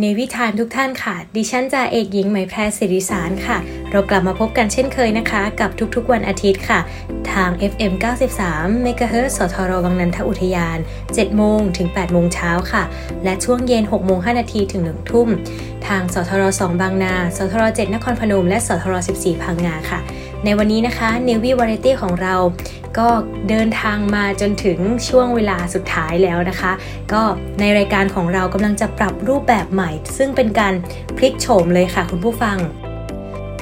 เนวิทานทุกท่านค่ะ ดิฉันจ่าเอกหญิงไหมแพรสิริสารค่ะ เรากลับมาพบกันเช่นเคยนะคะ กับทุกๆวันอาทิตย์ค่ะ ทาง FM 93 MHz สทรวังนันทอุทยาน 7 โมงถึง 8 โมงเช้าค่ะ และช่วงเย็น 6 โมง 5 นาทีถึง 1 ทุ่ม ทางสทร2บางนา สทร7นครพนม และสทร14พังงาค่ะ ในวันนี้นะคะ n นวีวาไรตี้ของเราก็เดินทางมาจนถึงช่วงเวลาสุดท้ายแล้วนะคะ ก็ในรายการของเรากำลังจะปรับรูปแบบใหม่ ซึ่งเป็นการพลิกโฉมเลยค่ะคุณผู้ฟัง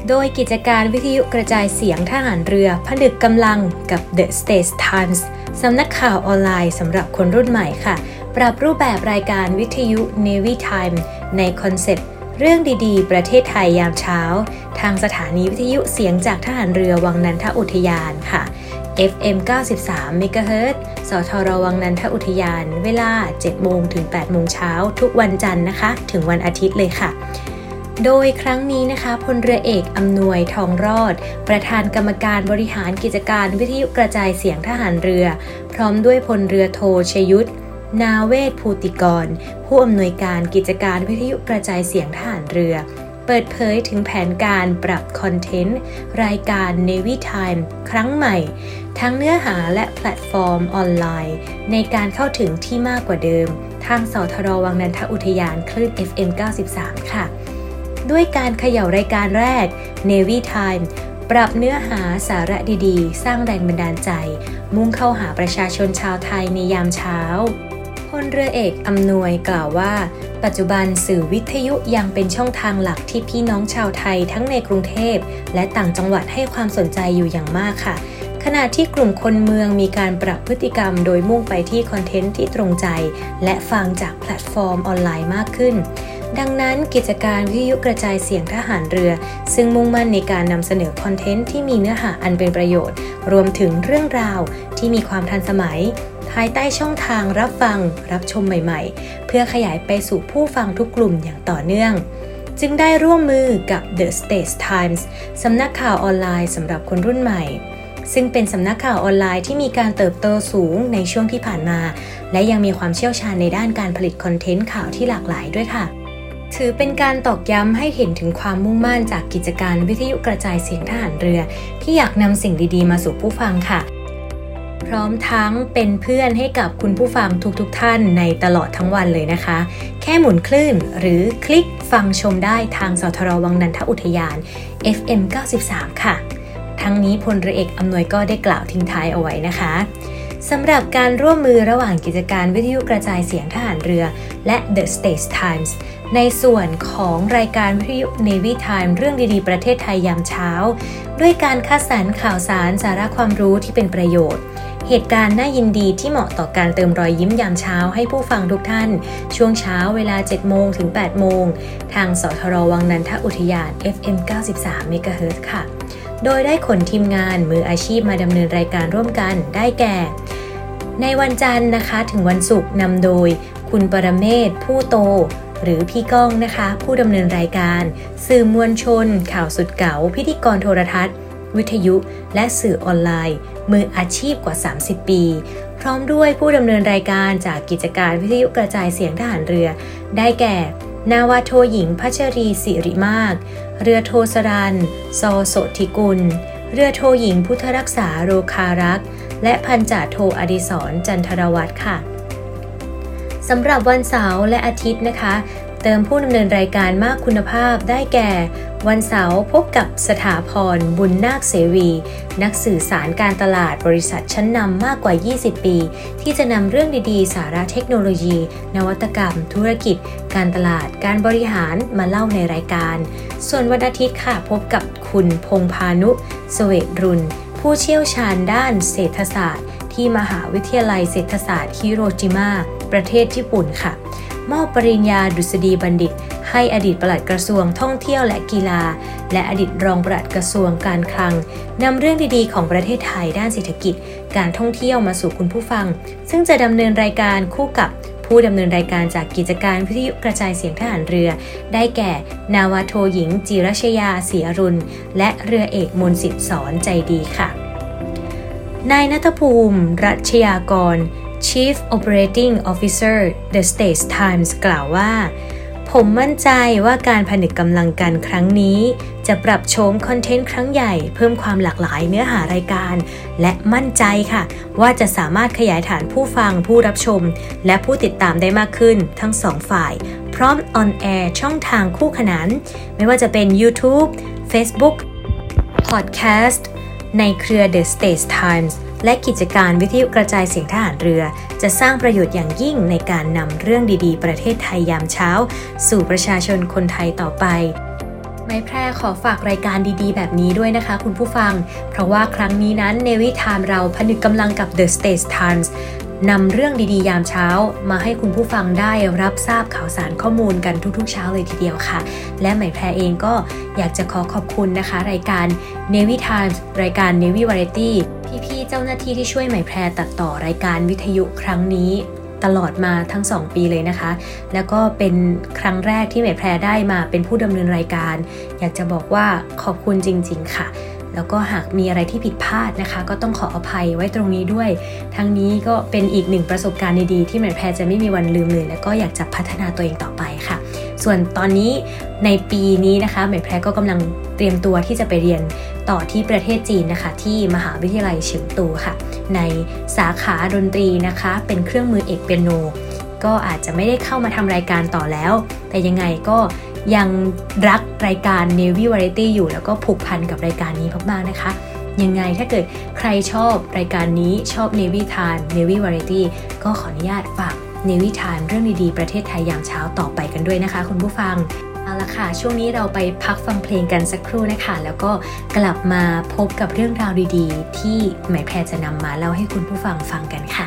โดยกิจการวิทยุกระจายเสียงทหารเรือผนึกกำลังกับ The States Times สำนักข่าวออนไลน์สำหรับคนรุ่นใหม่ค่ะ ปรับรูปแบบรายการวิทยุ Navy Time ในคอนเซปต์ เรื่องดีๆ ประเทศไทยยามเช้า ทางสถานีวิทยุเสียงจากทหารเรือวังนันทอุทยานค่ะ FM 93 MHz สทรวังนันทอุทยาน เวลา 7 โมงถึง 8 โมงเช้า ทุกวันจันทร์นะคะ ถึงวันอาทิตย์เลยค่ะ โดยครั้งนี้นะคะ พลเรือเอกอำนวยทองรอด ประธานกรรมการบริหารกิจการวิทยุกระจายเสียงทหารเรือ พร้อมด้วยพลเรือโทชยุทธ นาเวศภูติกร ผู้อำนวยการกิจการวิทยุกระจายเสียงทหารเรือ เปิดเผยถึงแผนการปรับคอนเทนต์ รายการ Navy Time ครั้งใหม่ ทั้งเนื้อหาและแพลตฟอร์มออนไลน์ ในการเข้าถึงที่มากกว่าเดิม ทางสทรวังนันทอุทยานคลื่น FM 93 ค่ะ ด้วยการเขย่ารายการแรก Navy Time ปรับเนื้อหาสาระดีๆ สร้างแรงบันดาลใจ มุ่งเข้าหาประชาชนชาวไทยในยามเช้า เรือเอกอำนวยกล่าวว่า ปัจจุบันสื่อวิทยุยังเป็นช่องทางหลักที่พี่น้องชาวไทยทั้งในกรุงเทพ และต่างจังหวัดให้ความสนใจอยู่อย่างมากค่ะ ขณะที่กลุ่มคนเมืองมีการปรับพฤติกรรมโดยมุ่งไปที่ content ที่ตรงใจ และฟังจากแพลตฟอร์มออนไลน์มากขึ้นดังนั้นกิจการวิทยุกระจายเสียงทหารเรือ ซึ่งมุ่งมั่นในการนำเสนอ content ที่มีเนื้อหาอันเป็นประโยชน์ รวมถึงเรื่องราวที่มีความทันสมัย ภายใต้ช่องทางรับฟังรับชมใหม่ๆ เพื่อขยายไปสู่ผู้ฟังทุกกลุ่มอย่างต่อเนื่อง จึงได้ร่วมมือกับ The States Times สำนักข่าวออนไลน์สำหรับคนรุ่นใหม่ ซึ่งเป็นสำนักข่าวออนไลน์ที่มีการเติบโตสูงในช่วงที่ผ่านมา และยังมีความเชี่ยวชาญในด้านการผลิตคอนเทนต์ข่าวที่หลากหลายด้วยค่ะ ถือเป็นการตอกย้ำให้เห็นถึงความมุ่งมั่นจากกิจการวิทยุกระจายเสียงทหารเรือ ที่อยากนำสิ่งดีๆ มาสู่ผู้ฟังค่ะ พร้อมทั้งเป็นเพื่อนให้กับคุณผู้ฟังทุกๆทท่านในตลอดทั้งวันเลยนะคะ แค่หมุนคลื่นหรือคลิกฟังชมได้ทางสทรวังนันทอุทยาน FM 93 ค่ะ ทั้งนี้พลเรือเอกอำนวยก็ได้กล่าวทิ้งท้ายเอาไว้นะคะสำหรับการร่วมมือระหว่างกิจการวิทยุกระจายเสียงทหารเรือ และ The States Times ในส่วนของรายการวิทยุ Navy Time เรื่องดีๆ ประเทศไทยยามเช้า ด้วยการคัดสรรข่าวสารสาระความรู้ที่เป็นประโยชน์ เหตุการณ์น่ายินดีที่เหมาะต่อการเติมรอยยิ้มยามเช้าให้ผู้ฟังทุกท่าน ช่วงเช้าเวลา 7 โมงถึง 8 โมง ทางสทรวังนันทอุทยาน FM 93 MHz ค่ะ โดยได้ขนทีมงานมืออาชีพมาดำเนินรายการร่วมกันได้แก่ ในวันจันทร์นะคะถึงวันศุกร์นำโดย คุณปรเมศผู้โต หรือพี่ก้องนะคะ ผู้ดำเนินรายการ สื่อมวลชน ข่าวสุดเก๋าพิธีกรโทรทัศน์ วิทยุ และสื่อออนไลน์ มืออาชีพกว่า 30 ปี พร้อมด้วยผู้ดำเนินรายการจากกิจการวิทยุกระจายเสียงทหารเรือ ได้แก่ นาวาโทหญิงพัชรีสิริมาก เรือโทสรันซอโสธิกุล เรือโทหญิงพุทธรักษาโรคารักษ์และพันจ่าโทอดิศรจันทรวัตรค่ะสำหรับวันเสาร์และอาทิตย์นะคะ เติมผู้ดำเนินรายการมากคุณภาพได้แก่ วันเสาร์พบกับสถาพร บุญนาคเสวี นักสื่อสารการตลาดบริษัทชั้นนำมากกว่า 20 ปี ที่จะนำเรื่องดีๆ สาระเทคโนโลยี นวัตกรรม ธุรกิจ การตลาด การบริหารมาเล่าในรายการ ส่วนวันอาทิตย์ค่ะพบกับคุณพงพานุสเวตรุนผู้เชี่ยวชาญด้านเศรษฐศาสตร์ ที่มหาวิทยาลัยเศรษฐศาสตร์ฮิโรจิมะประเทศญี่ปุ่นค่ะ มอบปริญญาดุษฎีบัณฑิต ให้อดีตปลัดกระทรวงท่องเที่ยวและกีฬา และอดีตรองปลัดกระทรวงการคลังนำเรื่องดีๆของประเทศไทยด้านเศรษฐกิจ การท่องเที่ยวมาสู่คุณผู้ฟัง ซึ่งจะดำเนินรายการคู่กับผู้ดำเนินรายการจากกิจการวิทยุกระจายเสียงทหารเรือ ได้แก่ นาวาโทหญิง จิรชยาเสียรุณ และเรือเอกมนสิทธิ์สอนใจดีค่ะ นายนัทภูมิ รัชยากร Chief Operating Officer The States Times กล่าวว่า ผมมั่นใจว่าการผนึกกำลังกันครั้งนี้ จะปรับโฉม content ครั้งใหญ่เพิ่มความหลากหลายเนื้อหารายการ และมั่นใจค่ะ ว่าจะสามารถขยายฐานผู้ฟังผู้รับชม และผู้ติดตามได้มากขึ้นทั้งสองฝ่าย พร้อม on air ช่องทางคู่ขนาน ไม่ว่าจะเป็น YouTube Facebook Podcast ในเครือ The States Times และกิจการวิทยุกระจายเสียงทหารเรือ จะสร้างประโยชน์อย่างยิ่งในการนำเรื่องดีๆ ประเทศไทยยามเช้า สู่ประชาชนคนไทยต่อไปไม่แพร่ขอฝากรายการดีๆ แบบนี้ด้วยนะคะคุณผู้ฟัง เพราะว่าครั้งนี้นั้นเนวิทามเราผนึกกำลังกับ The State Times นำเรื่องดีๆ ยามเช้า มาให้คุณผู้ฟังได้รับทราบข่าวสารข้อมูลกันทุกๆ เช้าเลยทีเดียวค่ะ และไหมแพรเองก็อยากจะขอขอบคุณนะคะ รายการ Navy Times รายการ Navy Variety พี่ๆเจ้าหน้าที่ที่ช่วยไหมแพรตัดต่อรายการวิทยุครั้งนี้ตลอดมาทั้ง 2 ปีเลยนะคะ แล้วก็เป็นครั้งแรกที่ไหมแพรได้มาเป็นผู้ดำเนินรายการ อยากจะบอกว่าขอบคุณจริง ๆ ค่ะแล้วก็หากมีอะไรที่ผิดพลาดนะคะ ก็ต้องขออภัยไว้ตรงนี้ด้วย ทั้งนี้ก็เป็นอีกหนึ่งประสบการณ์ดีๆที่ไหมแพรจะไม่มีวันลืมเลย แล้วก็อยากจะพัฒนาตัวเองต่อไปค่ะ ส่วนตอนนี้ในปีนี้นะคะหมายแพรก็กำลังเตรียมตัวที่จะไปเรียนต่อที่ประเทศจีนนะคะ ที่มหาวิทยาลัยเฉิงตูค่ะ ในสาขาดนตรีนะคะ เป็นเครื่องมือเอกเปียโน ก็อาจจะไม่ได้เข้ามาทำรายการต่อแล้ว แต่ยังไงก็ยังรักรายการ Navy Variety อยู่แล้วก็ผูกพันกับรายการนี้มากๆนะคะยังไงถ้าเกิดใครชอบรายการนี้ชอบ Navy Time Navy Variety ก็ขออนุญาตฝาก ในวิถีเรื่องดีๆประเทศไทยยามเช้าต่อไปกันด้วยนะคะคุณผู้ฟังเอาละค่ะ ช่วงนี้เราไปพักฟังเพลงกันสักครู่นะคะ แล้วก็กลับมาพบกับเรื่องราวดีๆ ที่หมายแพรจะนำมาเล่าให้คุณผู้ฟังฟังกันค่ะ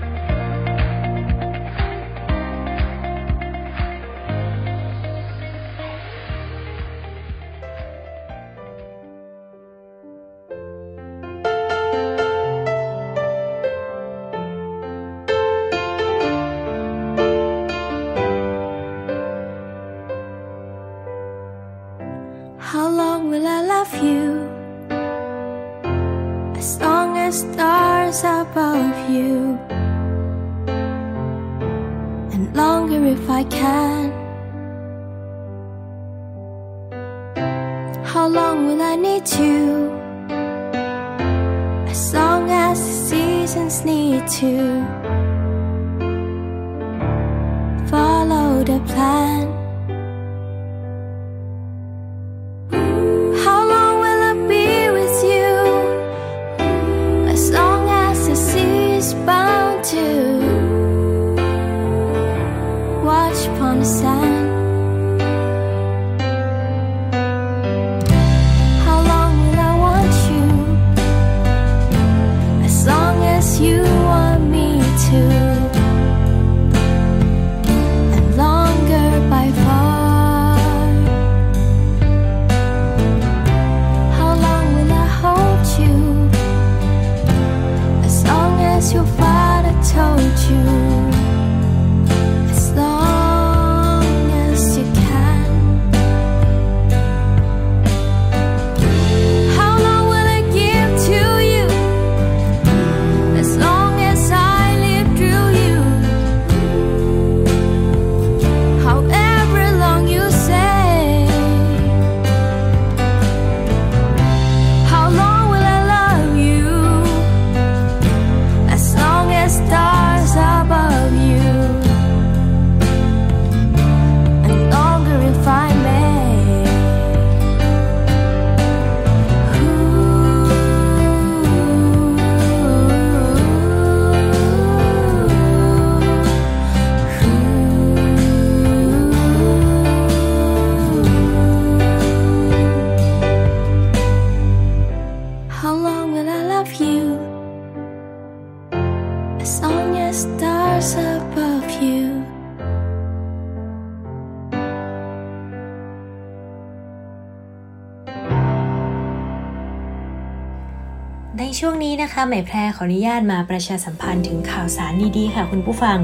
วงนี้นะคะหมายแพรขออนุญาตมาประชาสัมพันธ์ถึงข่าวสารดีๆค่ะคุณผู้ฟัง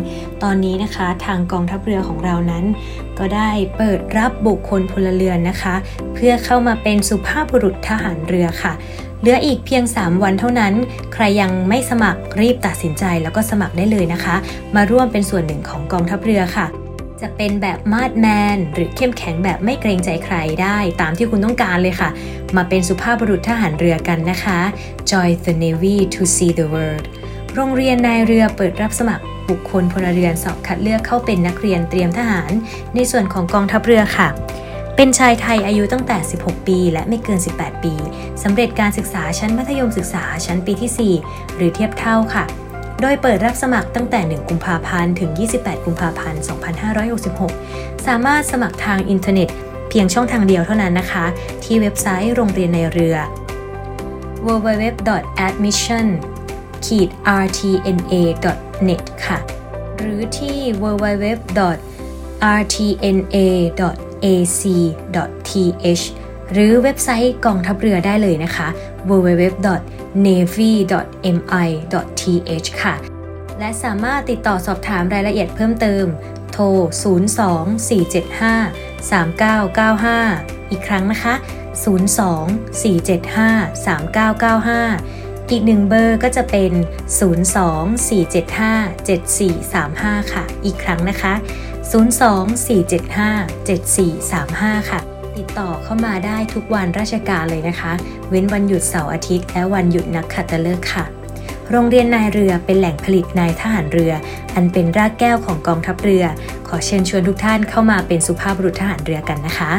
ตอนนี้นะคะ ทางกองทัพเรือของเรานั้น ก็ได้เปิดรับบุคคลพลเรือนนะคะ เพื่อเข้ามาเป็นสุภาพบุรุษทหารเรือค่ะเหลืออีกเพียง 3 วันเท่านั้น ใครยังไม่สมัครรีบตัดสินใจแล้วก็สมัครได้เลยนะคะ มาร่วมเป็นส่วนหนึ่งของกองทัพเรือค่ะ จะเป็นแบบมาดแมน หรือเข้มแข็งแบบไม่เกรงใจใครได้ตามที่คุณต้องการเลยค่ะ มาเป็นสุภาพบุรุษทหารเรือกันนะคะ Join the Navy to see the world โรงเรียนนายเรือเปิดรับสมัครบุคคลพลเรือนสอบคัดเลือกเข้าเป็นนักเรียนเตรียมทหาร ในส่วนของกองทัพเรือค่ะเป็นชายไทยอายุตั้งแต่ 16 ปี และไม่เกิน 18 ปี สำเร็จการศึกษาชั้นมัธยมศึกษาชั้นปีที่ 4 หรือเทียบเท่าค่ะ โดยเปิดรับสมัครตั้งแต่ 1 กุมภาพันธ์ ถึง 28 กุมภาพันธ์ 2566 สามารถสมัครทางอินเทอร์เน็ต เพียงช่องทางเดียวเท่านั้นนะคะ ที่เว็บไซต์โรงเรียนในเรือ www.admission rtna.net ค่ะ หรือที่ www.rtna.ac.th หรือเว็บไซต์กองทัพเรือได้เลยนะคะ www navy.mi.th ค่ะ และสามารถติดต่อสอบถามรายละเอียดเพิ่มเติม โทร 02-475-3995 อีกครั้งนะคะ 02-475-3995 อีกหนึ่งเบอร์ก็จะเป็น 02-475-7435 ค่ะ อีกครั้งนะคะ 02-475-7435 ค่ะ ติดต่อเข้ามาได้ทุกวันราชการเลยนะคะ เว้นวันหยุดเสาร์อาทิตย์ และวันหยุดนักขัตฤกษ์ค่ะ โรงเรียนนายเรือเป็นแหล่งผลิตนายทหารเรือ อันเป็นรากแก้วของกองทัพเรือ ขอเชิญชวนทุกท่านเข้ามาเป็นสุภาพบุรุษทหารเรือกันนะคะ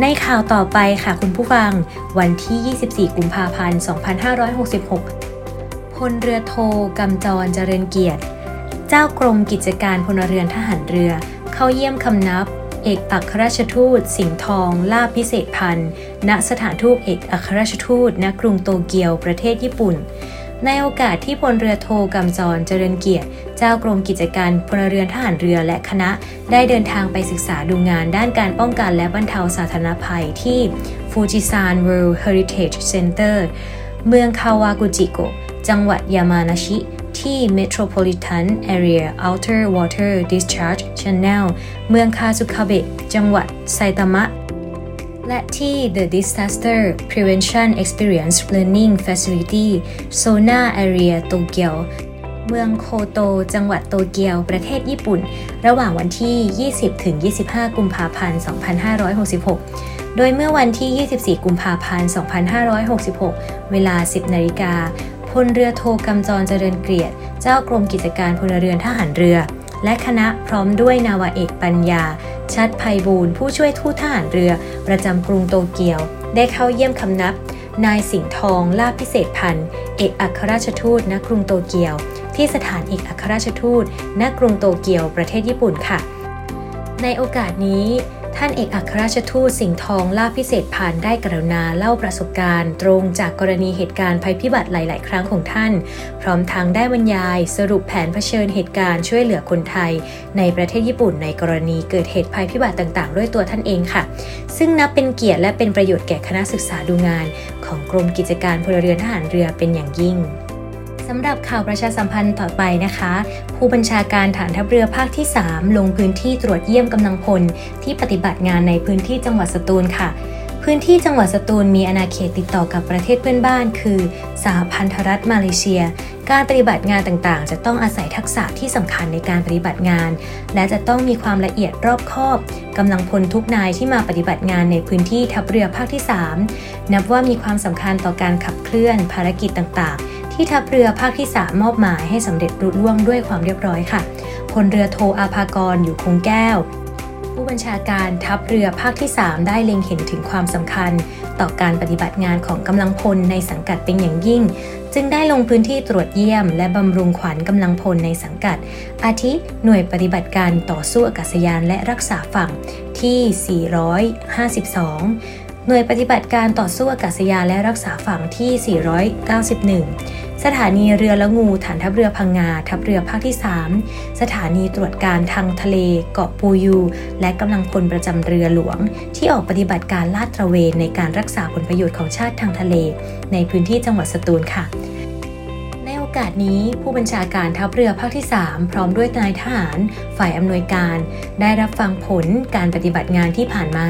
ในข่าวต่อไปค่ะคุณผู้ฟัง วันที่ 24 กุมภาพันธ์ 2566 พลเรือโทกำจรเจริญเกียรติ เจ้ากรมกิจการพลเรือนทหารเรือ เข้าเยี่ยมคำนับ เอกอัครราชทูต สิงห์ทองลาภพิเศษพันธ์ณสถานทูตเอกอัครราชทูตณกรุงโตเกียวประเทศญี่ปุ่น ในโอกาสที่พลเรือโทกำจรเจริญเกียรติ เจ้ากรมกิจการพลเรือนทหารเรือและคณะ ได้เดินทางไปศึกษาดูงานด้านการป้องกันและบรรเทาสาธารณภัยที่ฟูจิซาน World Heritage Center เมืองคาวากุจิโกะจังหวัดยามานาชิ ที่ Metropolitan Area Outer Water Discharge Channel เมืองคาซุคาเบะจังหวัดไซตามะ และที่ The Disaster Prevention Experience Learning Facility Sona Area Tokyo เมืองโคโต จังหวัดโตเกียว ประเทศญี่ปุ่น ระหว่างวันที่ 20 ถึง 25 กุมภาพันธ์ 2566 โดยเมื่อวันที่ 24 กุมภาพันธ์ 2566 เวลา 10 นาฬิกา พลเรือโทกำจรเจริญเกียรติ เจ้ากรมกิจการพลเรือนทหารเรือ และคณะพร้อมด้วยนาวาเอกปัญญา ชัดภัยบูรณ์ผู้ช่วยทูตทหารเรือ ประจำกรุงโตเกียว ได้เข้าเยี่ยมคำนับ นายสิงห์ทองลาภพิเศษพันธ์เอกอัครราชทูตณกรุงโตเกียว ที่สถานเอกอัครราชทูตณกรุงโตเกียวประเทศญี่ปุ่นค่ะ ในโอกาสนี้ ท่านเอกอัครราชทูตสิงห์ทองลาภพิเศษพันได้กรุณาเล่าประสบการณ์ ตรงจากกรณีเหตุการณ์ภัยพิบัติหลาย ๆ ครั้งของท่าน พร้อมทั้งได้บรรยาย สรุปแผนเผชิญเหตุการณ์ช่วยเหลือคนไทย ในประเทศญี่ปุ่นในกรณีเกิดเหตุภัยพิบัติต่าง ๆ ด้วยตัวท่านเองค่ะ ซึ่งนับเป็นเกียรติและเป็นประโยชน์แก่คณะศึกษาดูงาน ของกรมกิจการพลเรือนทหารเรือเป็นอย่างยิ่ง สำหรับข่าวประชาสัมพันธ์ต่อไปนะคะ ผู้บัญชาการฐานทัพเรือภาคที่ 3 ลงพื้นที่ตรวจเยี่ยมกำลังพล ที่ปฏิบัติงานในพื้นที่จังหวัดสตูลค่ะ พื้นที่จังหวัดสตูลมีอาณาเขตติดต่อกับประเทศเพื่อนบ้าน คือสหพันธรัฐมาเลเซีย การปฏิบัติงานต่างๆ จะต้องอาศัยทักษะที่สำคัญในการปฏิบัติงาน และจะต้องมีความละเอียดรอบคอบกำลังพลทุกนายที่มาปฏิบัติงานในพื้นที่ทัพเรือภาคที่ 3 นับว่ามีความสำคัญต่อการขับเคลื่อนภารกิจต่างๆ ที่ทัพเรือภาคที่ 3 มอบหมายให้สำเร็จรุล่วงด้วยความเรียบร้อยค่ะพลเรือโทอาภากรอยู่คงแก้ว ผู้บัญชาการทัพเรือภาคที่ 3 ได้เล็งเห็นถึงความสำคัญ ต่อการปฏิบัติงานของกำลังพลในสังกัดเป็นอย่างยิ่ง จึงได้ลงพื้นที่ตรวจเยี่ยม และบำรุงขวัญกำลังพลในสังกัด อาทิหน่วยปฏิบัติการต่อสู้อากาศยานและรักษาฝั่งที่ 452 หน่วยปฏิบัติการต่อสู้อากาศยานและรักษาฝั่งที่ 491 สถานีเรือละงูฐานทัพเรือพังงาทัพเรือภาคที่ 3 สถานีตรวจการทางทะเล เกาะปูยู และกำลังพลประจำเรือหลวง ที่ออกปฏิบัติการลาดตระเวนในการรักษาผลประโยชน์ของชาติทางทะเล ในพื้นที่จังหวัดสตูลค่ะ กาสนี้ผู้บัญชาการทัพเรือภาคที่ 3 พร้อมด้วยนายทหาร ฝ่ายอำนวยการ ได้รับฟังผลการปฏิบัติงานที่ผ่านมา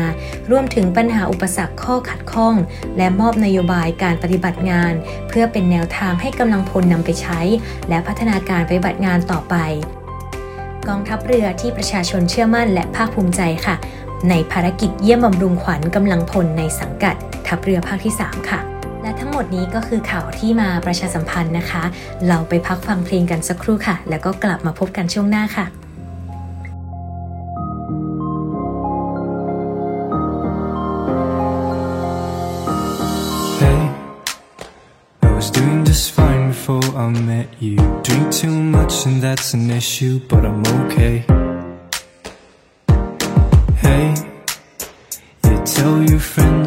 รวมถึงปัญหาอุปสรรคข้อขัดข้อง และมอบนโยบายการปฏิบัติงาน เพื่อเป็นแนวทางให้กำลังพลนำไปใช้ และพัฒนาการปฏิบัติงานต่อไป กองทัพเรือที่ประชาชนเชื่อมั่นและภาคภูมิใจค่ะ ในภารกิจเยี่ยมบำรุงขวัญกำลังพลในสังกัด ทัพเรือภาคที่ 3 ค่ะ และทั้งหมดนี้ก็คือข่าวที่มาประชาสัมพันธ์นะคะ เราไปพักฟังเพลงกันสักครู่ค่ะ แล้วก็กลับมาพบกันช่วงหน้าค่ะ I met you. Drink too much and that's an issue, but I'm okay.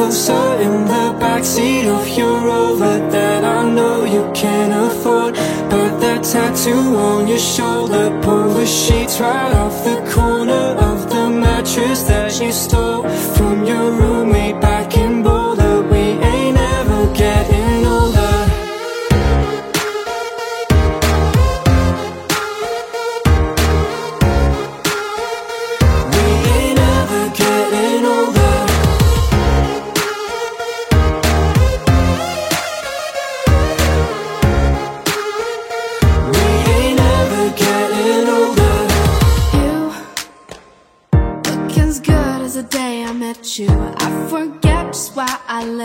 closer in the backseat of your Rover that I know you can't afford. But that tattoo on your shoulder, pull the sheets right off the corner of the mattress that you stole from your roommate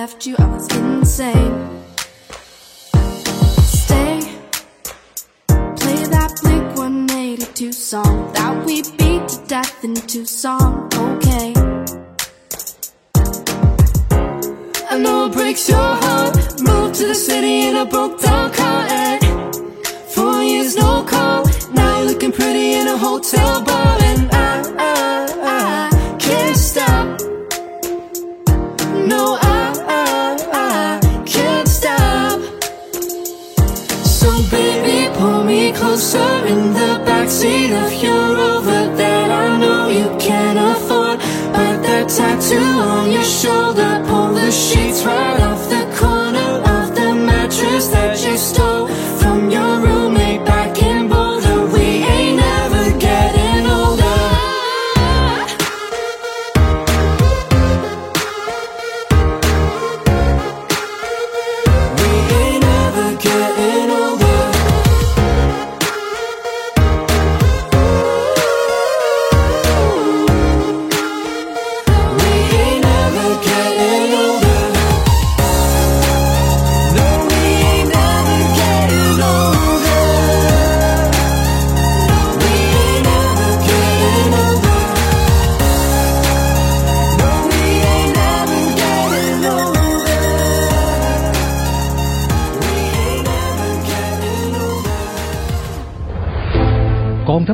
left you. I was insane. Stay, play that Blink 182 song that we beat to death in Tucson. Okay. I know it breaks your heart. Moved to the city in a broke down car. And four years, no call. Now you're looking pretty in a hotel bar. And in the backseat of your Rover that I know you can't afford. But that tattoo on your shoulder,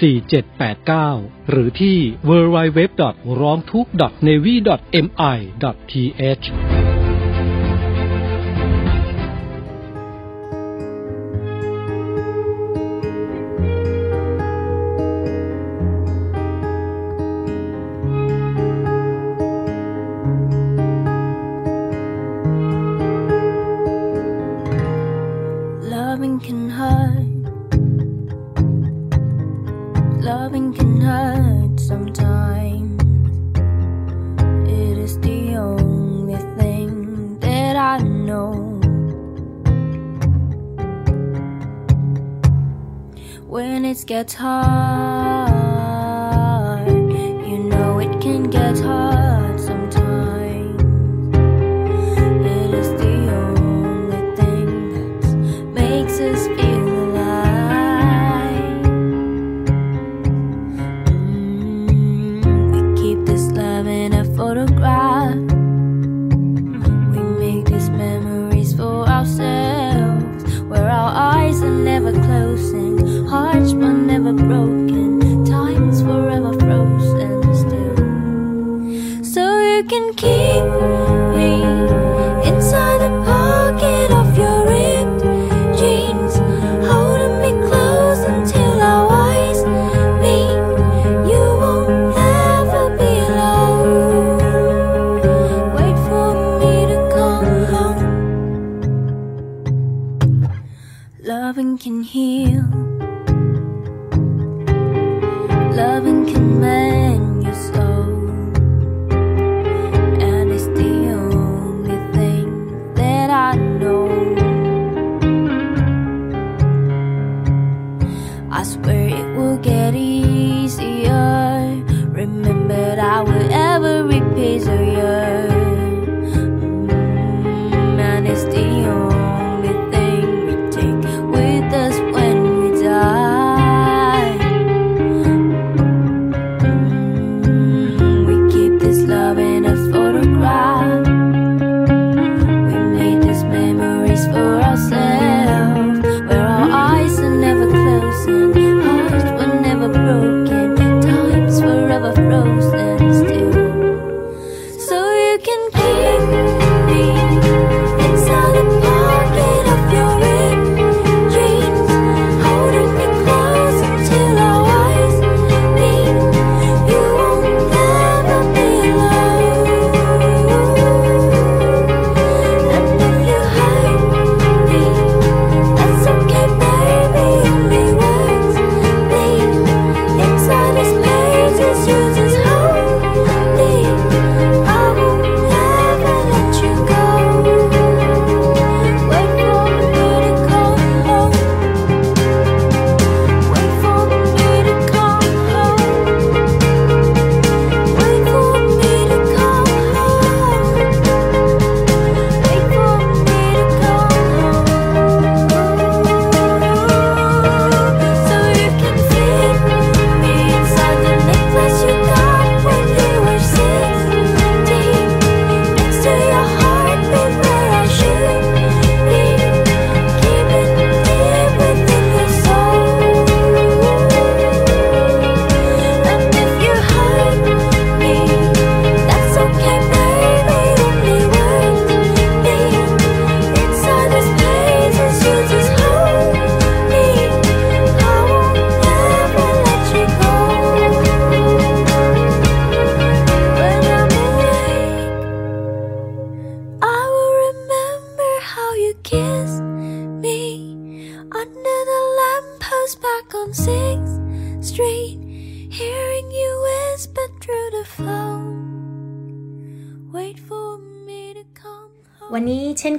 4789 หรือที่ www.rongtuk.navy.mi.th guitar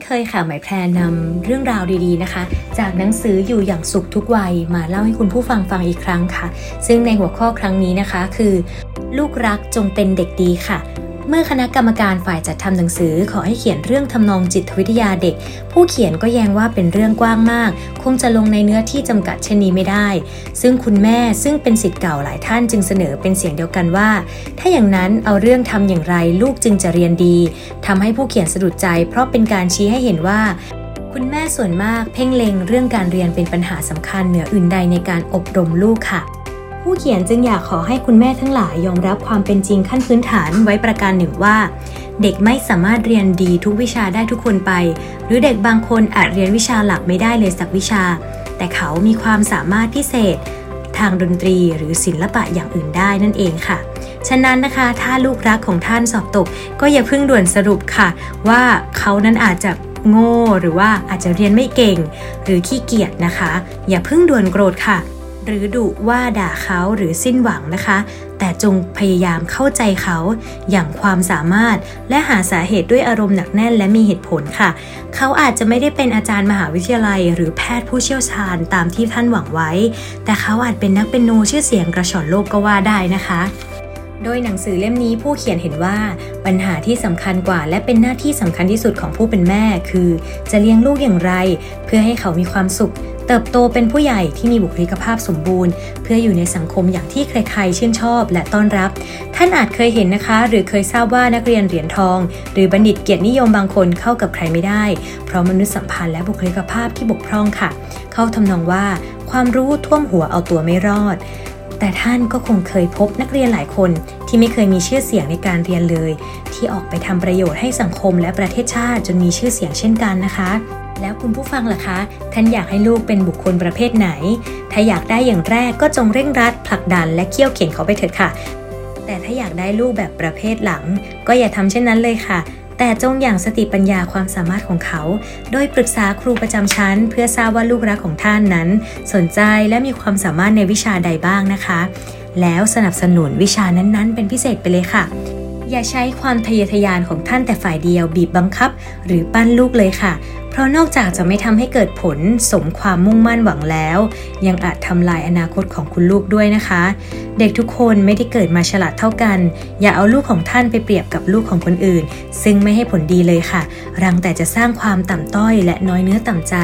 เคยค่ะหมายแพรนำเรื่องราวดีๆนะคะ จากหนังสืออยู่อย่างสุขทุกวัยมาเล่าให้คุณผู้ฟังฟังอีกครั้งค่ะ ซึ่งในหัวข้อครั้งนี้นะคะคือ ลูกรักจงเป็นเด็กดีค่ะ เมื่อคณะกรรมการฝ่ายจัดทำหนังสือขอให้เขียนเรื่องทำนองจิตวิทยาเด็ก ผู้เขียนก็แย้งว่าเป็นเรื่องกว้างมาก คงจะลงในเนื้อที่จำกัดเช่นนี้ไม่ได้ ซึ่งคุณแม่ซึ่งเป็นสิทธิ์เก่าหลายท่านจึงเสนอเป็นเสียงเดียวกันว่า ถ้าอย่างนั้นเอาเรื่องทำอย่างไรลูกจึงจะเรียนดีทำให้ผู้เขียนสะดุดใจ เพราะเป็นการชี้ให้เห็นว่าคุณแม่ส่วนมากเพ่งเล็งเรื่องการเรียนเป็นปัญหาสำคัญเหนืออื่นใดในการอบรมลูกค่ะ ผู้เขียนจึงอยากขอให้คุณแม่ทั้งหลายยอมรับความเป็นจริงขั้นพื้นฐานไว้ประการหนึ่งว่า เด็กไม่สามารถเรียนดีทุกวิชาได้ทุกคนไป หรือเด็กบางคนอาจเรียนวิชาหลักไม่ได้เลยสักวิชา แต่เขามีความสามารถพิเศษ ทางดนตรีหรือศิลปะอย่างอื่นได้นั่นเองค่ะ ฉะนั้นนะคะ ถ้าลูกรักของท่านสอบตก ก็อย่าเพิ่งด่วนสรุปค่ะ ว่าเขานั้นอาจจะโง่หรือว่าอาจจะเรียนไม่เก่ง หรือขี้เกียจนะคะ อย่าเพิ่งด่วนโกรธค่ะ หรือดุว่าด่าเขาหรือสิ้นหวังนะคะ แต่จงพยายามเข้าใจเขาอย่างความสามารถ และหาสาเหตุด้วยอารมณ์หนักแน่นและมีเหตุผลค่ะ เขาอาจจะไม่ได้เป็นอาจารย์มหาวิทยาลัย หรือแพทย์ผู้เชี่ยวชาญตามที่ท่านหวังไว้ แต่เขาอาจเป็นนักเป็นโนชื่อเสียงกระชอนโลกก็ว่าได้นะคะ โดยหนังสือเล่มนี้ผู้เขียนเห็นว่าปัญหาที่สำคัญกว่า และเป็นหน้าที่สำคัญที่สุดของผู้เป็นแม่ คือ จะเลี้ยงลูกอย่างไร เพื่อให้เขามีความสุข เติบโตเป็นผู้ใหญ่ที่มีบุคลิกภาพสมบูรณ์ เพื่ออยู่ในสังคมอย่างที่ใครๆชื่นชอบและต้อนรับ ท่านอาจเคยเห็นนะคะ หรือเคยทราบว่านักเรียนเหรียญทอง หรือบัณฑิตเกียรตินิยมบางคนเข้ากับใครไม่ได้ เพราะมนุษยสัมพันธ์และบุคลิกภาพที่บกพร่องค่ะ เขาทำนองว่า ความรู้ท่วมหัวเอาตัวไม่รอด แต่ท่านก็คงเคยพบนักเรียนหลายคนที่ไม่เคยมีชื่อเสียงในการเรียนเลย ที่ออกไปทำประโยชน์ให้สังคมและประเทศชาติจนมีชื่อเสียงเช่นกันนะคะ แล้วคุณผู้ฟังล่ะคะ ท่านอยากให้ลูกเป็นบุคคลประเภทไหน ถ้าอยากได้อย่างแรกก็จงเร่งรัดผลักดันและเคี่ยวเข็นเขาไปเถิดค่ะ แต่ถ้าอยากได้ลูกแบบประเภทหลัง ก็อย่าทำเช่นนั้นเลยค่ะ แต่จงอย่างสติปัญญาความสามารถของเขา โดยปรึกษาครูประจำชั้น เพื่อทราบว่าลูกรักของท่านนั้น สนใจและมีความสามารถในวิชาใดบ้างนะคะ แล้วสนับสนุนวิชานั้นๆ เป็นพิเศษไปเลยค่ะ อย่าใช้ความทะเยอทะยานของท่านแต่ฝ่ายเดียวบีบบังคับ หรือปั้นลูกเลยค่ะ เพราะนอกจากจะไม่ทำให้เกิดผลสมความมุ่งมั่นหวังแล้ว ยังอาจทำลายอนาคตของคุณลูกด้วยนะคะ เด็กทุกคนไม่ได้เกิดมาฉลาดเท่ากัน อย่าเอาลูกของท่านไปเปรียบกับลูกของคนอื่น ซึ่งไม่ให้ผลดีเลยค่ะ รังแต่จะสร้างความต่ำต้อยและน้อยเนื้อต่ำใจ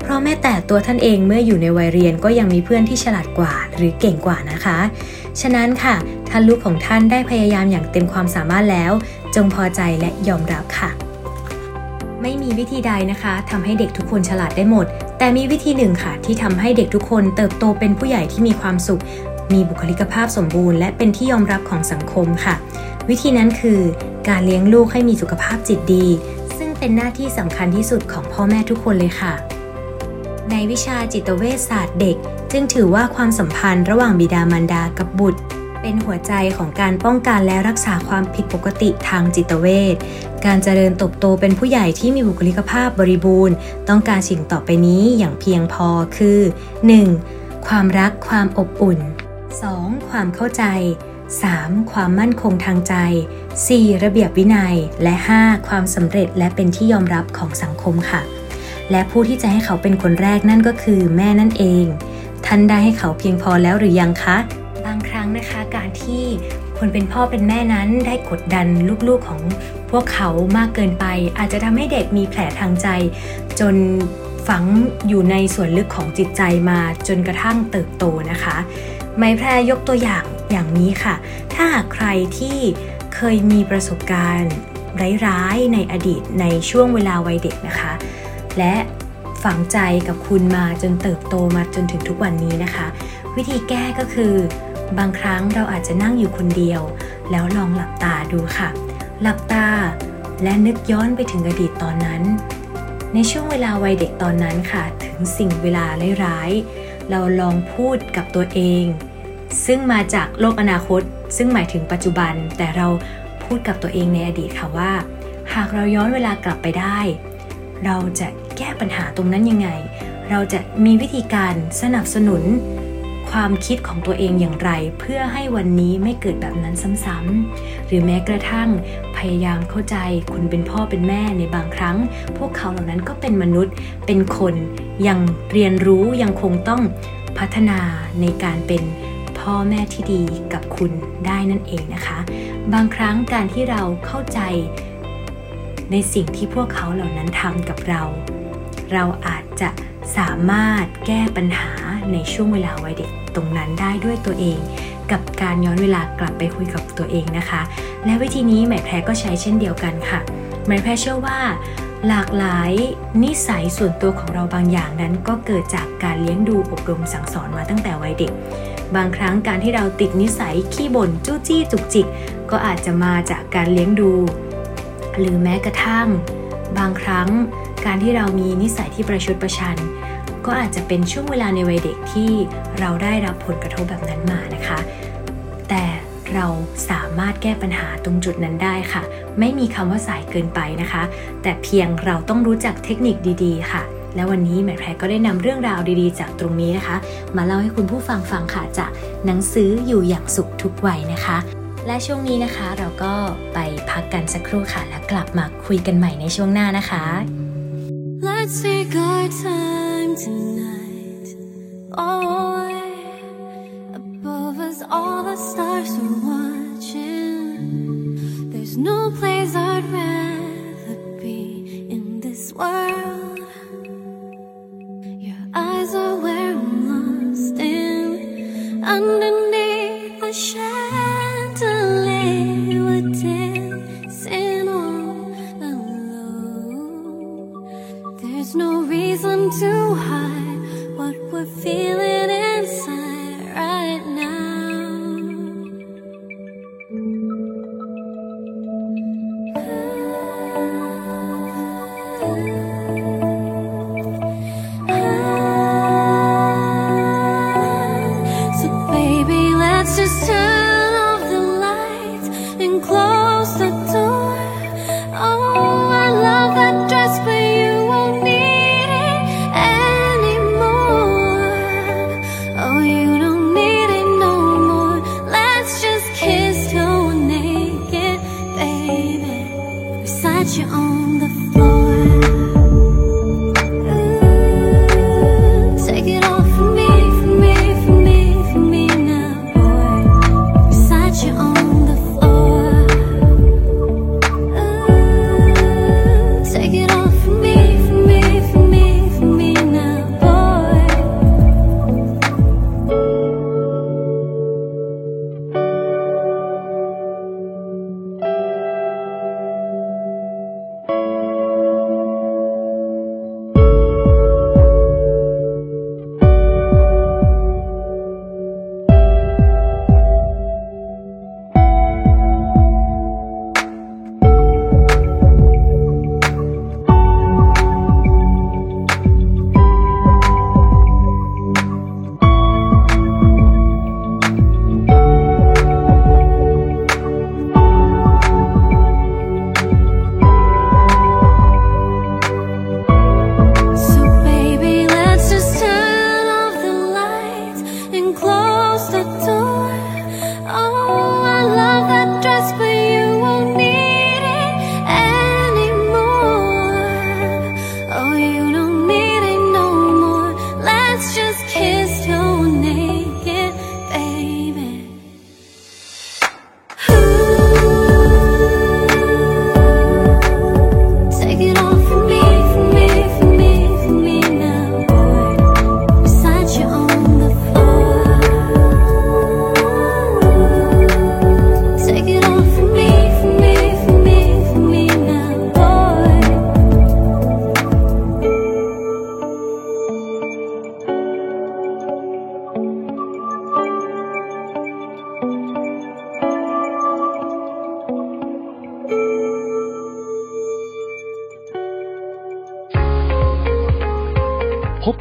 เพราะแม้แต่ตัวท่านเองเมื่ออยู่ในวัยเรียนก็ยังมีเพื่อนที่ฉลาดกว่า หรือเก่งกว่านะคะ ฉะนั้นค่ะ ถ้าลูกของท่านได้พยายามอย่างเต็มความสามารถแล้ว จงพอใจและยอมรับค่ะ ไม่มีวิธีใดนะคะทำให้เด็กทุกคนฉลาดได้หมด แต่มีวิธีหนึ่งค่ะ ที่ทำให้เด็กทุกคนเติบโตเป็นผู้ใหญ่ที่มีความสุข มีบุคลิกภาพสมบูรณ์และเป็นที่ยอมรับของสังคมค่ะ วิธีนั้นคือ การเลี้ยงลูกให้มีสุขภาพจิตดี ซึ่งเป็นหน้าที่สำคัญที่สุดของพ่อแม่ทุกคนเลยค่ะ ในวิชาจิตเวชศาสตร์เด็ก จึงถือว่าความสัมพันธ์ระหว่างบิดามารดากับบุตร เป็นหัวใจของการป้องกันและรักษาความผิดปกติทางจิตเวชการเจริญเติบโตเป็นผู้ใหญ่ที่มีบุคลิกภาพบริบูรณ์ ต้องการสิ่งต่อไปนี้อย่างเพียงพอคือ 1. ความรักความอบอุ่น 2. ความเข้าใจ 3. ความมั่นคงทางใจ 4. ระเบียบวินัย และ 5. ความสำเร็จและเป็นที่ยอมรับของสังคมค่ะ และผู้ที่จะให้เขาเป็นคนแรกนั่นก็คือแม่นั่นเอง ท่านได้ให้เขาเพียงพอแล้วหรือยังคะ บางครั้งนะคะการที่คนเป็นพ่อเป็นแม่นั้นได้กดดันลูกๆของพวกเขามากเกินไป อาจจะทำให้เด็กมีแผลทางใจ จนฝังอยู่ในส่วนลึกของจิตใจมาจนกระทั่งเติบโตนะคะ ไม้แพรยกตัวอย่างอย่างนี้ค่ะ ถ้าหากใครที่เคยมีประสบการณ์ร้ายๆในอดีตในช่วงเวลาวัยเด็กนะคะ และ ฝังใจกับคุณมาจนเติบโตมาจนถึงทุกวันนี้นะคะ วิธีแก้ก็คือบางครั้งเราอาจจะนั่งอยู่คนเดียว แล้วลองหลับตาดูค่ะ หลับตาและนึกย้อนไปถึงอดีตตอนนั้น ในช่วงเวลาวัยเด็กตอนนั้นค่ะ ถึงสิ่งเวลาร้ายๆเราลองพูดกับตัวเอง ซึ่งมาจากโลกอนาคต ซึ่งหมายถึงปัจจุบัน แต่เราพูดกับตัวเองในอดีตค่ะว่า หากเราย้อนเวลากลับไปได้ เราจะ แก้ปัญหาตรงนั้นยังไง เราจะมีวิธีการสนับสนุน ความคิดของตัวเองอย่างไร เพื่อให้วันนี้ไม่เกิดแบบนั้นซ้ำๆหรือแม้กระทั่งพยายามเข้าใจคุณเป็นพ่อเป็นแม่ในบางครั้ง พวกเขาเหล่านั้นก็เป็นมนุษย์เป็นคนยังเรียนรู้ยังคงต้องพัฒนาในการเป็นพ่อพ่อแม่ที่ดีกับคุณได้นั่นเองนะคะ บางครั้งการที่เราเข้าใจในสิ่งที่พวกเขาเหล่านั้นทำกับเรา เราอาจจะสามารถแก้ปัญหาในช่วงเวลาวัยเด็กตรงนั้นได้ด้วยตัวเอง กับการย้อนเวลากลับไปคุยกับตัวเองนะคะ และวิธีนี้แหมแพรก็ใช้เช่นเดียวกันค่ะแหมแพรเชื่อว่า หลากหลายนิสัยส่วนตัวของเราบางอย่างนั้น ก็เกิดจากการเลี้ยงดูอบรมสั่งสอนมาตั้งแต่วัยเด็ก บางครั้งการที่เราติดนิสัยขี้บ่นจู้จี้จุกจิก ก็อาจจะมาจากการเลี้ยงดู หรือแม้กระทั่ง บางครั้ง การที่เรามีนิสัยที่ประชดประชัน ก็อาจจะเป็นช่วงเวลาในวัยเด็กที่เราได้รับผลกระทบแบบนั้นมานะคะ แต่เราสามารถแก้ปัญหาตรงจุดนั้นได้ค่ะ ไม่มีคำว่าสายเกินไปนะคะ แต่เพียงเราต้องรู้จักเทคนิคดีๆ ค่ะ และวันนี้แหมแพรก็ได้นำเรื่องราวดีๆ จากตรงนี้นะคะ มาเล่าให้คุณผู้ฟังฟังค่ะจากหนังสืออยู่อย่างสุขทุกวัยนะคะ และช่วงนี้นะคะเราก็ไปพักกันสักครู่ค่ะ แล้วกลับมาคุยกันใหม่ในช่วงหน้านะคะ Let's take our time tonight. Oh, above us, all the stars are watching. There's no place I'd rather be in this world. Your eyes are where I'm lost in. Underneath the chandelier, we're feeling inside right now. So baby, let's just turn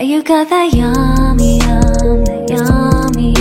Yeah, you got that yummy, yummy, yummy.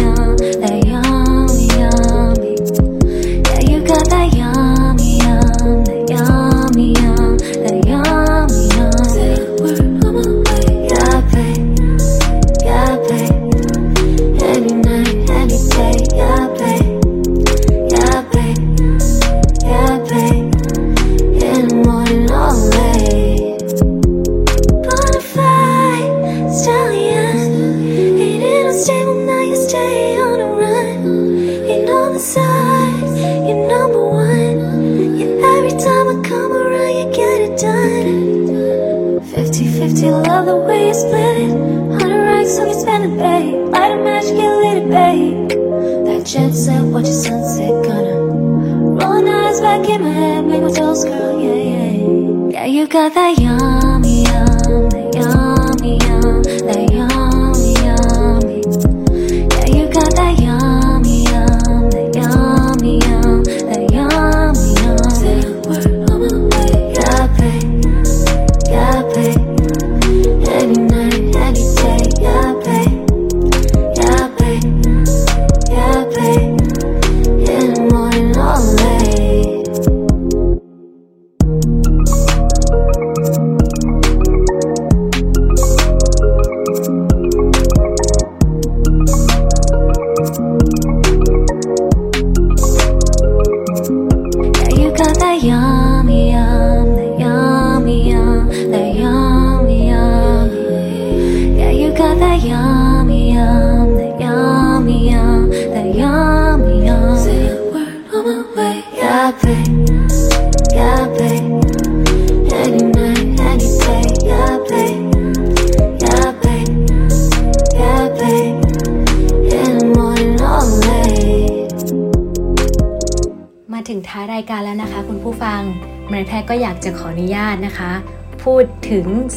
It? Hundred racks so you spend it, babe. Light a match, get lit, babe. That jet set, watch your sunset, gonna rolling eyes back in my head, make my toes curl, yeah, yeah. Yeah, you got that yummy, yum,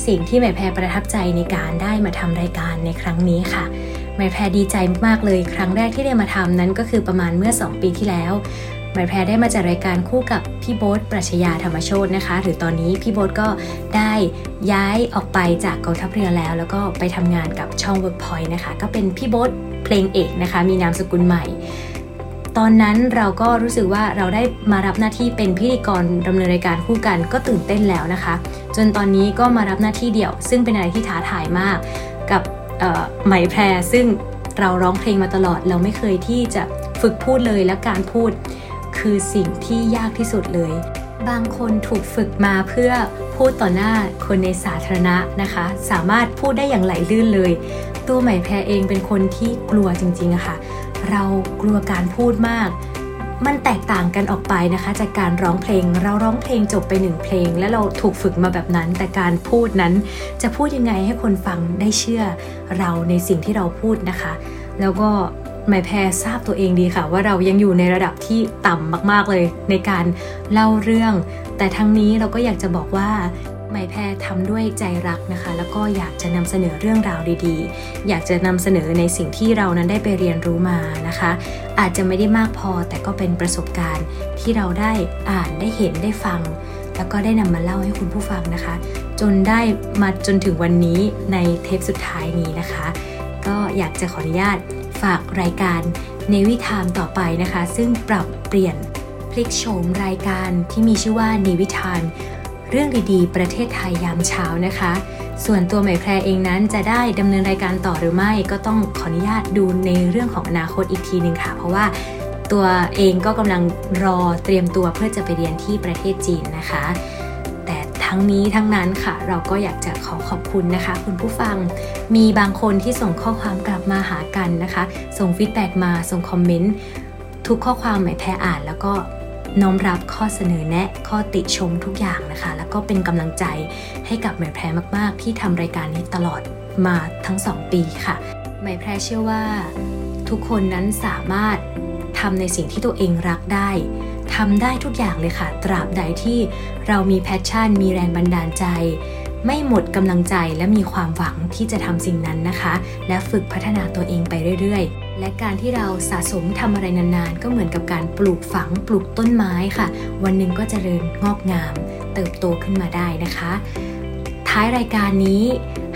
สิ่งที่หมายแพรประทับใจในการได้มาทำรายการในครั้งนี้ค่ะหมายแพรดีใจมากเลยครั้งแรกที่ได้มาทำนั้นก็คือประมาณเมื่อ 2 ปีที่แล้วหมายแพรได้มาจัดรายการคู่กับพี่โบ๊ทปรัชญาธรรมโชตนะคะ หรือตอนนี้พี่โบ๊ทก็ได้ย้ายออกไปจากกองทัพเรือแล้ว แล้วก็ไปทำงานกับช่อง Workpoint นะคะ ก็เป็นพี่โบ๊ทเพลงเอกนะคะ มีนามสกุลใหม่ ตอนนั้นเราก็รู้สึกว่าเราได้มารับหน้าที่เป็นพิธีกรดำเนินรายการคู่กันก็ตื่นเต้นแล้วนะคะ จนตอนนี้ก็มารับหน้าที่เดี่ยว ซึ่งเป็นอะไรที่ท้าทายมาก กับไหมแพรซึ่งเราร้องเพลงมาตลอด เราไม่เคยที่จะฝึกพูดเลยและการพูด คือสิ่งที่ยากที่สุดเลยบางคนถูกฝึกมาเพื่อพูดต่อหน้าคนในสาธารณะนะคะ สามารถพูดได้อย่างไหลลื่นเลย ตัวใหม่แพรเองเป็นคนที่กลัวจริงๆอะค่ะ เรากลัวการพูดมาก มันแตกต่างกันออกไปนะคะ จากการร้องเพลง เราร้องเพลงจบไปหนึ่งเพลง และเราถูกฝึกมาแบบนั้น แต่การพูดนั้น จะพูดยังไงให้คนฟังได้เชื่อเราในสิ่งที่เราพูดนะคะ แล้วก็หมายแพรทราบตัวเองดีค่ะว่าเรายังอยู่ในระดับที่ต่ำมากๆเลยในการเล่าเรื่อง แต่ทั้งนี้เราก็อยากจะบอกว่า หมายแพรทำด้วยใจรักนะคะ แล้วก็อยากจะนำเสนอเรื่องราวดีๆ อยากจะนำเสนอในสิ่งที่เรานั้นได้ไปเรียนรู้มานะคะ อาจจะไม่ได้มากพอแต่ก็เป็นประสบการณ์ที่เราได้อ่านได้เห็นได้ฟัง แล้วก็ได้นำมาเล่าให้คุณผู้ฟังนะคะ จนได้มาจนถึงวันนี้ในเทปสุดท้ายนี้นะคะ ก็อยากจะขออนุญาตฝากรายการในวิธามต่อไปนะคะ ซึ่งปรับเปลี่ยนพลิกโฉมรายการที่มีชื่อว่าในวิธาน เรื่องดีๆ ประเทศไทยยามเช้านะคะ ส่วนตัวใหม่แพรเองนั้นจะได้ดำเนินรายการต่อหรือไม่ก็ต้องขออนุญาตดูในเรื่องของอนาคตอีกทีหนึ่งค่ะ เพราะว่าตัวเองก็กำลังรอเตรียมตัวเพื่อจะไปเรียนที่ประเทศจีนนะคะ แต่ทั้งนี้ทั้งนั้นค่ะ เราก็อยากจะขอขอบคุณนะคะ คุณผู้ฟังมีบางคนที่ส่งข้อความกลับมาหากันนะคะ ส่ง feedback มาส่ง comment ทุกข้อความไหมแพรอ่านแล้วก็ น้อมรับข้อเสนอแนะ ข้อติชมทุกอย่างนะคะ แล้วก็เป็นกำลังใจให้กับไหมแพรมาก ๆ ที่ทำรายการนี้ตลอดมาทั้ง 2 ปีค่ะไหมแพรเชื่อว่า ทุกคนนั้นสามารถทำในสิ่งที่ตัวเองรักได้ทำได้ทุกอย่างเลยค่ะ ตราบใดที่เรามี passion มีแรงบันดาลใจ ไม่หมดกำลังใจและมีความหวังที่จะทำสิ่งนั้นนะคะ และฝึกพัฒนาตัวเองไปเรื่อยๆ และการที่เราสะสมทำอะไรนานๆ ก็เหมือนกับการปลูกฝังปลูกต้นไม้ค่ะ วันหนึ่งก็เจริญงอกงาม เติบโตขึ้นมาได้นะคะ ท้ายรายการนี้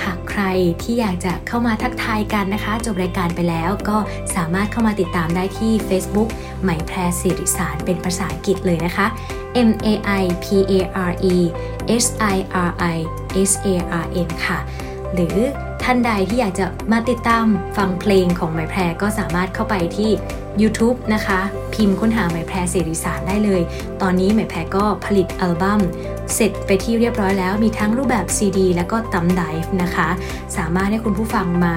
หากใครที่อยากจะเข้ามาทักทายกันนะคะ จบรายการไปแล้วก็สามารถเข้ามาติดตามได้ที่ Facebook ไหมแพรสิริสารเป็นภาษาอังกฤษเลยนะคะ M A I P A R E S I R I S A R N ค่ะ หรือ ท่านใดที่อยากจะมาติดตามฟังเพลงของไหมแพรก็สามารถเข้าไปที่ YouTube นะคะ พิมพ์ค้นหาไหมแพรเสรีสารได้เลย ตอนนี้ไหมแพรก็ผลิตอัลบั้มเสร็จไปที่เรียบร้อยแล้วมีทั้งรูปแบบ CD แล้วก็ตัมไดฟ์นะคะ สามารถให้คุณผู้ฟังมา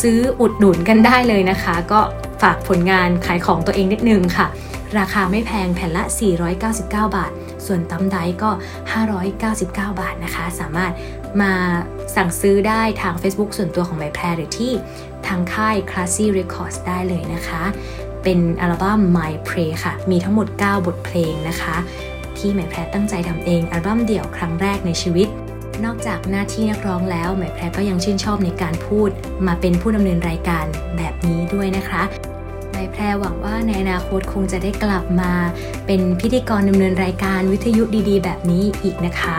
ซื้ออุดหนุนกันได้เลยนะคะ ก็ฝากผลงานขายของตัวเองนิดนึงค่ะ ราคาไม่แพงแผ่นละ 499 บาท ส่วนตัมไดก็ 599 บาทนะคะ สามารถ มาสั่งซื้อได้ทาง Facebook ส่วนตัวของไมแพรหรือที่ทางค่าย Classy Records ได้เลยนะคะ เป็นอัลบั้ม My Pray ค่ะ มีทั้งหมด 9 บทเพลงนะคะ ที่ไมแพรตั้งใจทำเองอัลบั้มเดี่ยวครั้งแรกในชีวิต นอกจากหน้าที่นักร้องแล้วหมแพรก็ยังชื่นชอบในการพูด มาเป็นผู้ดำเนินรายการแบบนี้ด้วยนะคะหมายแพรหวังว่าในอนาคตคงจะได้กลับมา เป็นพิธีกรดำเนินรายการวิทยุดีๆ แบบนี้อีกนะคะ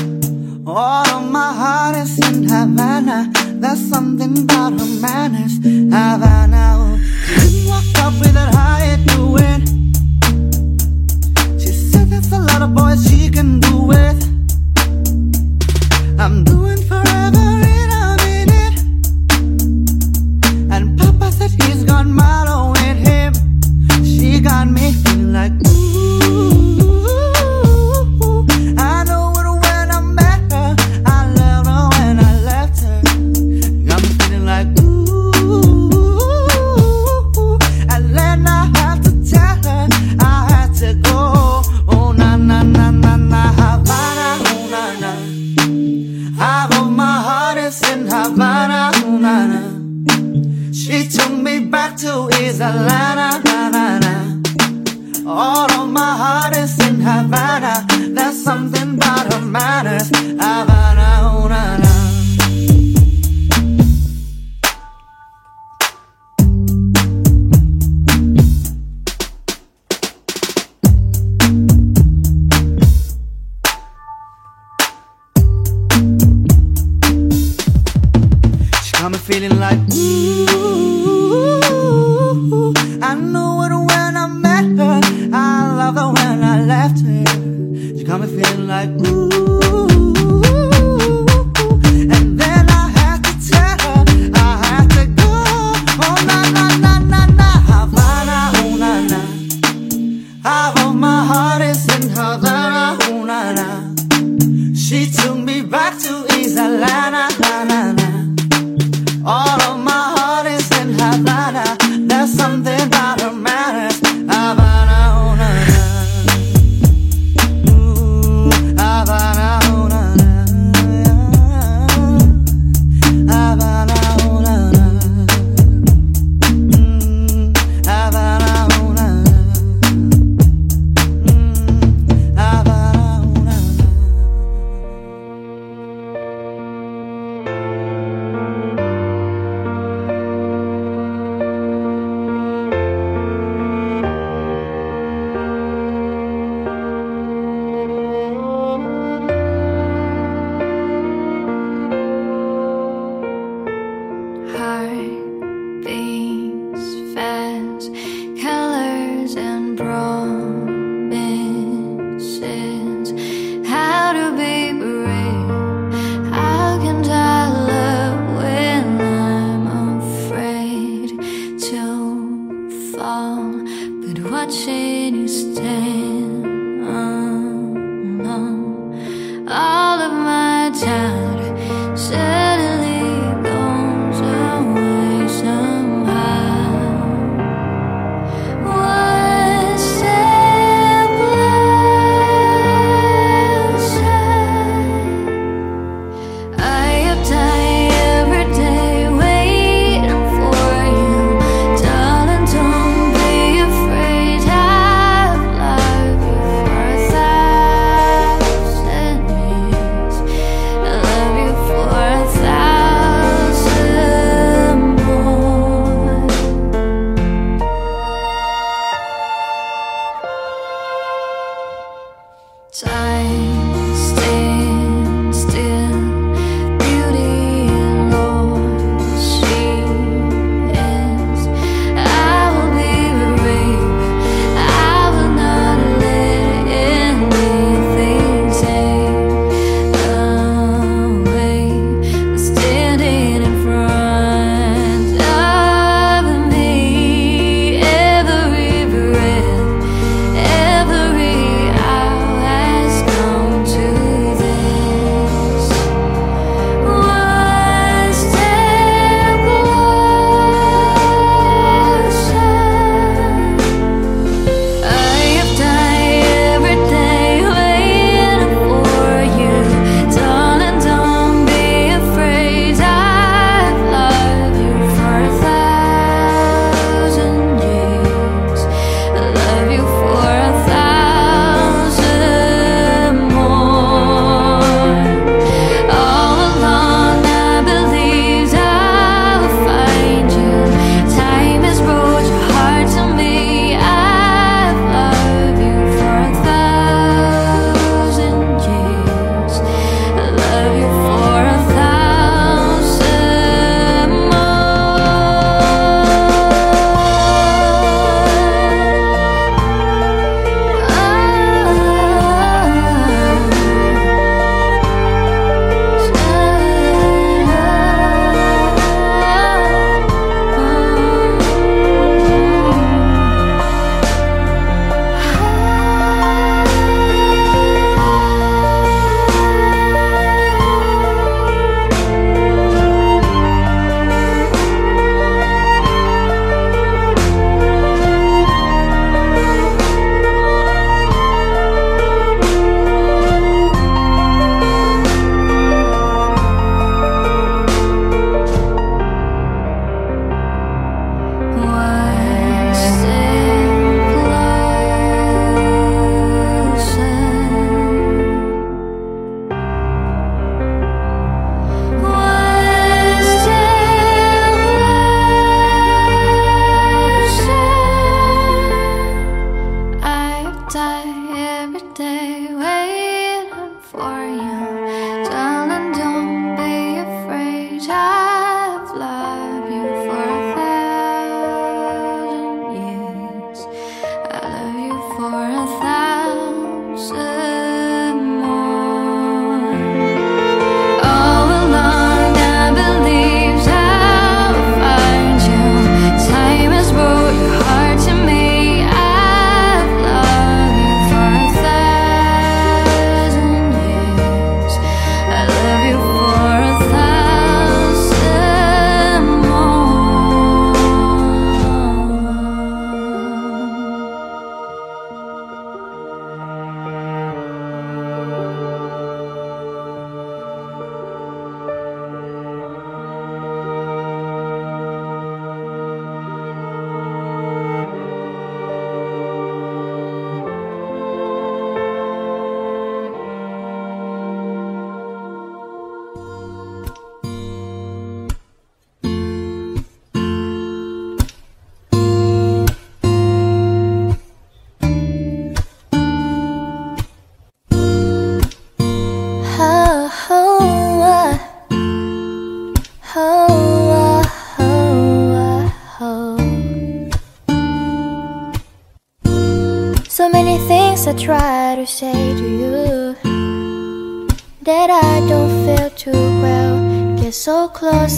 All of my heart is in Havana. There's something about her manners, Havana.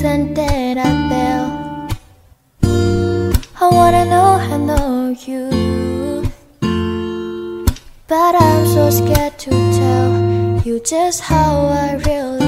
And presented a bell I wanna know I know you. But I'm so scared to tell you just how I really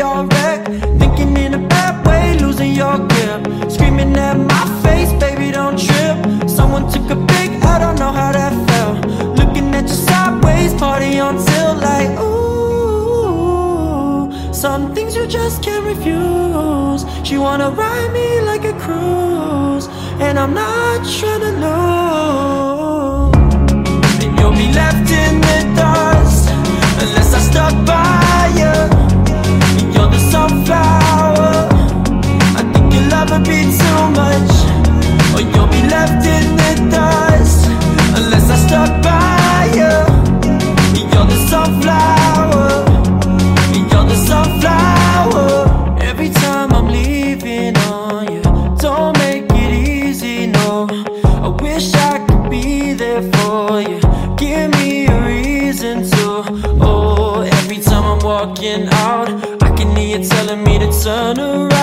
all wrecked Thinking in a bad way, losing your grip. Screaming at my face, baby don't trip. Someone took a big, I don't know how that felt. Looking at you sideways, party until till like ooh. Some things you just can't refuse. She wanna ride me like a cruise And I'm not trying to lose And you'll be left in the dust Unless I stuck by you power I think you love ever be too much Or you'll be left in the dust Unless I turn around.